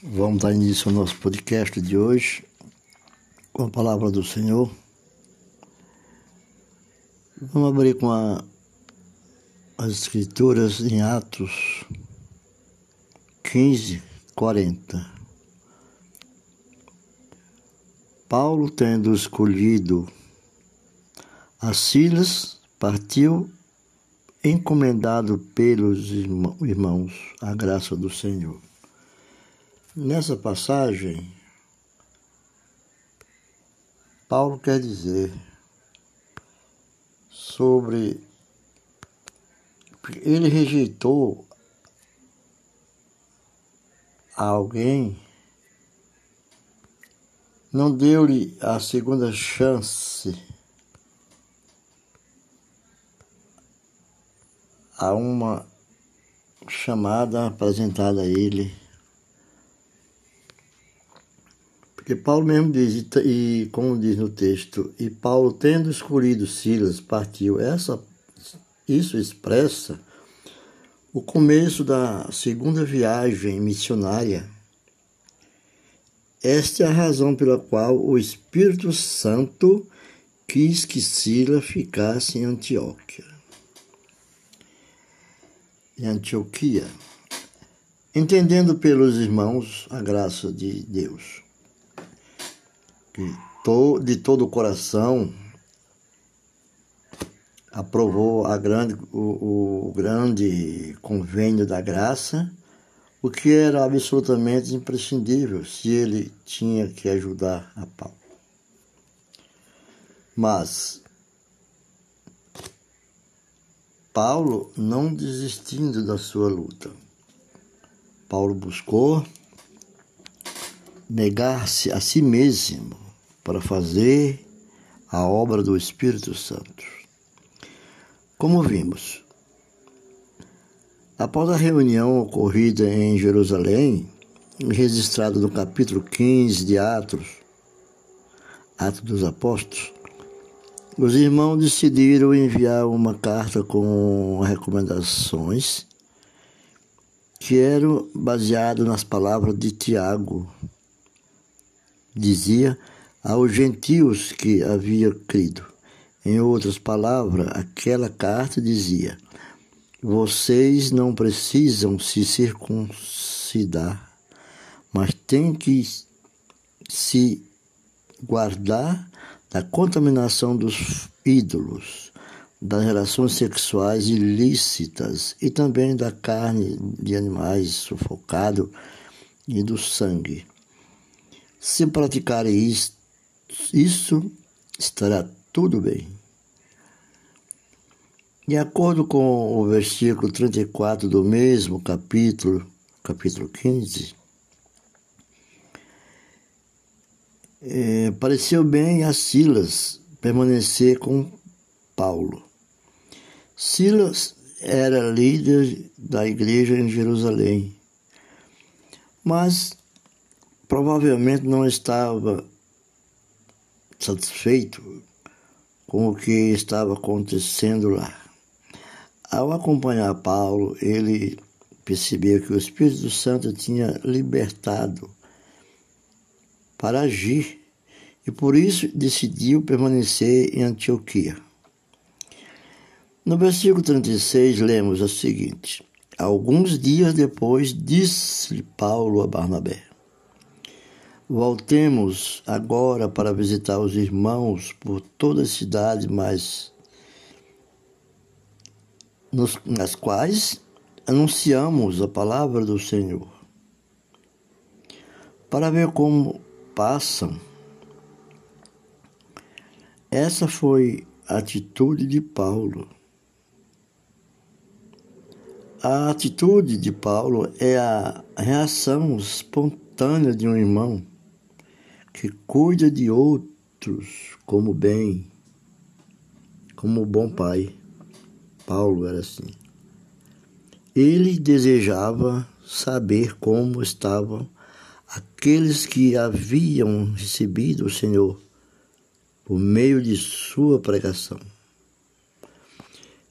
Vamos dar início ao nosso podcast de hoje com a palavra do Senhor. Vamos abrir com a, as Escrituras em Atos 15, 40. Paulo, tendo escolhido a Silas, partiu encomendado pelos irmãos à graça do Senhor. Nessa passagem, Paulo quer dizer sobre ele rejeitou alguém, não deu-lhe a segunda chance a uma chamada apresentada a ele. Porque Paulo mesmo diz, e como diz no texto, e Paulo, tendo escolhido Silas, partiu. Essa, isso expressa o começo da segunda viagem missionária. Esta é a razão pela qual o Espírito Santo quis que Silas ficasse em Antioquia em Antioquia, entendendo pelos irmãos a graça de Deus, que de todo o coração aprovou a grande, o, o grande convênio da graça, o que era absolutamente imprescindível se ele tinha que ajudar a Paulo. Mas Paulo não desistindo da sua luta. Paulo buscou negar-se a si mesmo para fazer a obra do Espírito Santo. Como vimos, após a reunião ocorrida em Jerusalém, registrada no capítulo 15 de Atos, Atos dos Apóstolos, os irmãos decidiram enviar uma carta com recomendações que eram baseadas nas palavras de Tiago. Dizia aos gentios que havia crido. Em outras palavras, aquela carta dizia: Vocês não precisam se circuncidar, mas têm que se guardar da contaminação dos ídolos, das relações sexuais ilícitas e também da carne de animais sufocado e do sangue. Se praticarem isso, isso estará tudo bem. De acordo com o versículo 34 do mesmo capítulo, capítulo 15, é, pareceu bem a Silas permanecer com Paulo. Silas era líder da igreja em Jerusalém, mas provavelmente não estava satisfeito com o que estava acontecendo lá. Ao acompanhar Paulo, ele percebeu que o Espírito Santo tinha libertado para agir e por isso decidiu permanecer em Antioquia. No versículo 36, lemos o seguinte: Alguns dias depois, disse Paulo a Barnabé: Voltemos agora para visitar os irmãos por toda a cidade, mas nos, nas quais anunciamos a palavra do Senhor, para ver como passam. Essa foi a atitude de Paulo. A atitude de Paulo é a reação espontânea de um irmão que cuida de outros como bem, como bom pai. Paulo era assim. Ele desejava saber como estavam aqueles que haviam recebido o Senhor por meio de sua pregação.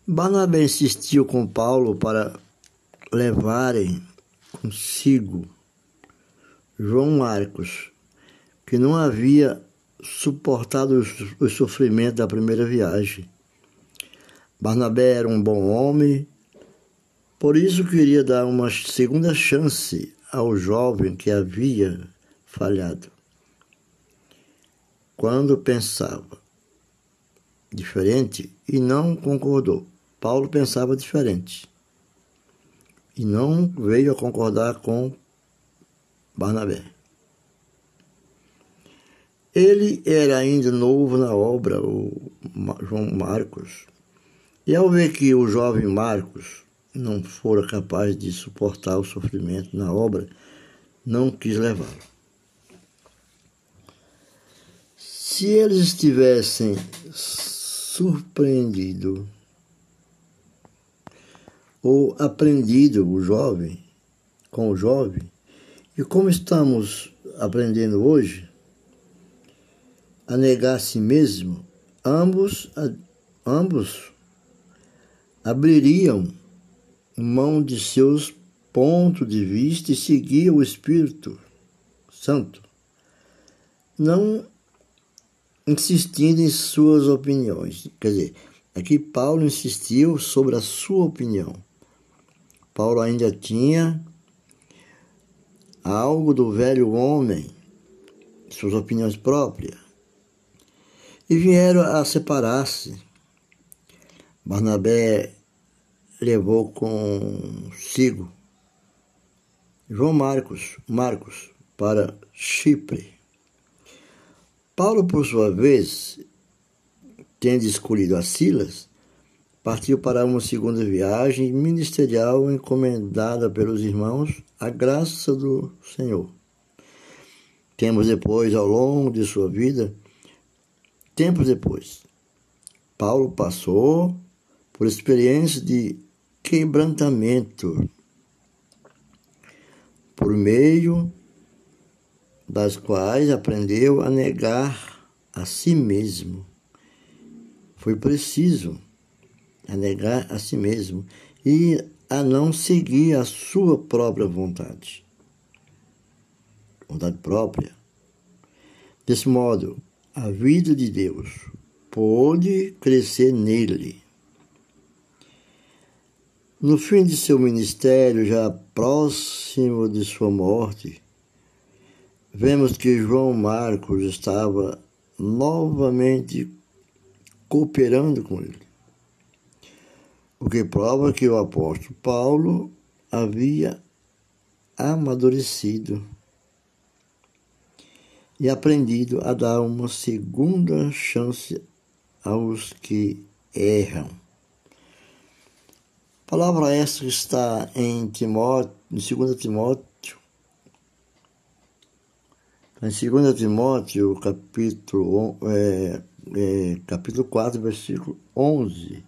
Barnabé insistiu com Paulo para levarem consigo João Marcos, que não havia suportado o sofrimento da primeira viagem. Barnabé era um bom homem, por isso queria dar uma segunda chance ao jovem que havia falhado. Quando pensava diferente e não concordou, Paulo pensava diferente e não veio a concordar com Barnabé. Ele era ainda novo na obra, o João Marcos, e ao ver que o jovem Marcos não fora capaz de suportar o sofrimento na obra, não quis levá-lo. Se eles estivessem surpreendido ou aprendido o jovem com o jovem, e como estamos aprendendo hoje, a negar a si mesmo, ambos, ambos abririam mão de seus pontos de vista e seguir o Espírito Santo, não insistindo em suas opiniões. Quer dizer, aqui Paulo insistiu sobre a sua opinião. Paulo ainda tinha algo do velho homem, suas opiniões próprias e vieram a separar-se. Barnabé levou consigo João Marcos, Marcos para Chipre. Paulo, por sua vez, tendo escolhido a Silas, partiu para uma segunda viagem ministerial encomendada pelos irmãos à graça do Senhor. Temos depois, ao longo de sua vida, Tempos depois, Paulo passou por experiências de quebrantamento, por meio das quais aprendeu a negar a si mesmo. Foi preciso a negar a si mesmo e a não seguir a sua própria vontade. Vontade própria. Desse modo, a vida de Deus pôde crescer nele. No fim de seu ministério, já próximo de sua morte, vemos que João Marcos estava novamente cooperando com ele. O que prova que o apóstolo Paulo havia amadurecido e aprendido a dar uma segunda chance aos que erram. A palavra essa está em Timóteo, em 2 Timóteo, em 2 Timóteo, capítulo, é, é, capítulo 4, versículo 11,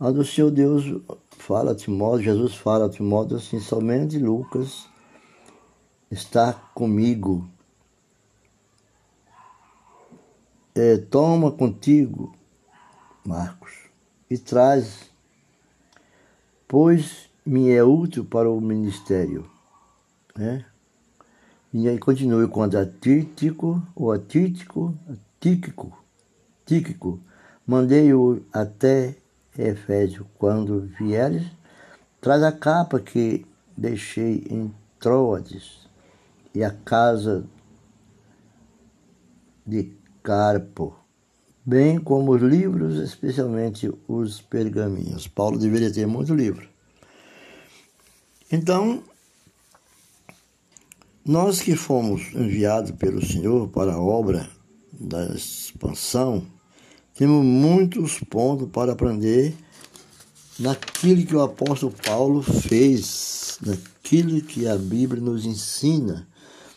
onde o Senhor Deus fala a Timóteo, Jesus fala a Timóteo assim, somente Lucas está comigo é, toma contigo, Marcos, e traz, pois me é útil para o ministério. Né? E aí continue com atítico, ou atítico, tíquico, tíquico. Mandei-o até Efésio. Quando vieres, traz a capa que deixei em Troades e a casa de Carpo, bem como os livros, especialmente os pergaminhos. Paulo deveria ter muito livro. Então, nós que fomos enviados pelo Senhor para a obra da expansão, temos muitos pontos para aprender naquilo que o apóstolo Paulo fez, naquilo que a Bíblia nos ensina,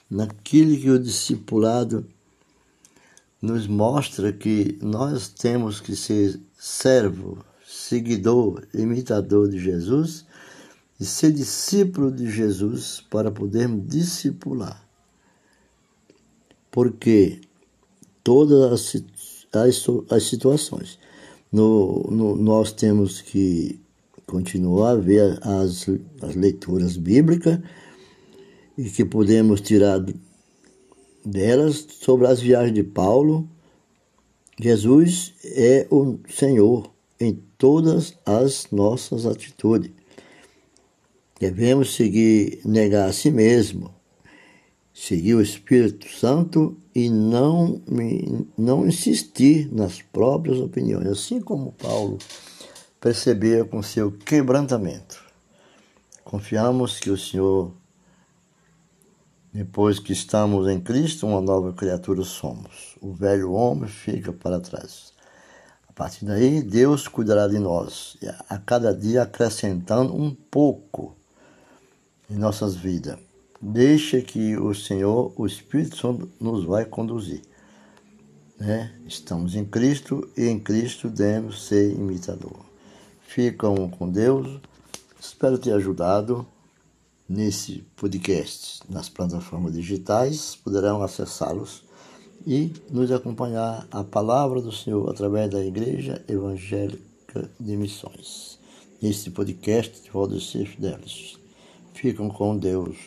naquilo que o discipulado nos mostra que nós temos que ser servo, seguidor, imitador de Jesus e ser discípulo de Jesus para podermos discipular. Porque todas as, as, situações, no, no, nós temos que continuar a ver as, as leituras bíblicas e que podemos tirar delas sobre as viagens de Paulo. Jesus é o Senhor em todas as nossas atitudes. Devemos seguir, negar a si mesmo, seguir o Espírito Santo e não, não insistir nas próprias opiniões, assim como Paulo percebeu com seu quebrantamento. Confiamos que o Senhor, depois que estamos em Cristo, uma nova criatura somos. O velho homem fica para trás. A partir daí, Deus cuidará de nós, a cada dia acrescentando um pouco em nossas vidas. Deixa que o Senhor, o Espírito Santo, nos vai conduzir. Né? Estamos em Cristo e em Cristo devemos ser imitador. Ficam com Deus. Espero ter ajudado nesse podcast. Nas plataformas digitais poderão acessá-los e nos acompanhar a palavra do Senhor através da Igreja Evangélica de Missões. Neste podcast de Valdecir Fidelis. Ficam com Deus.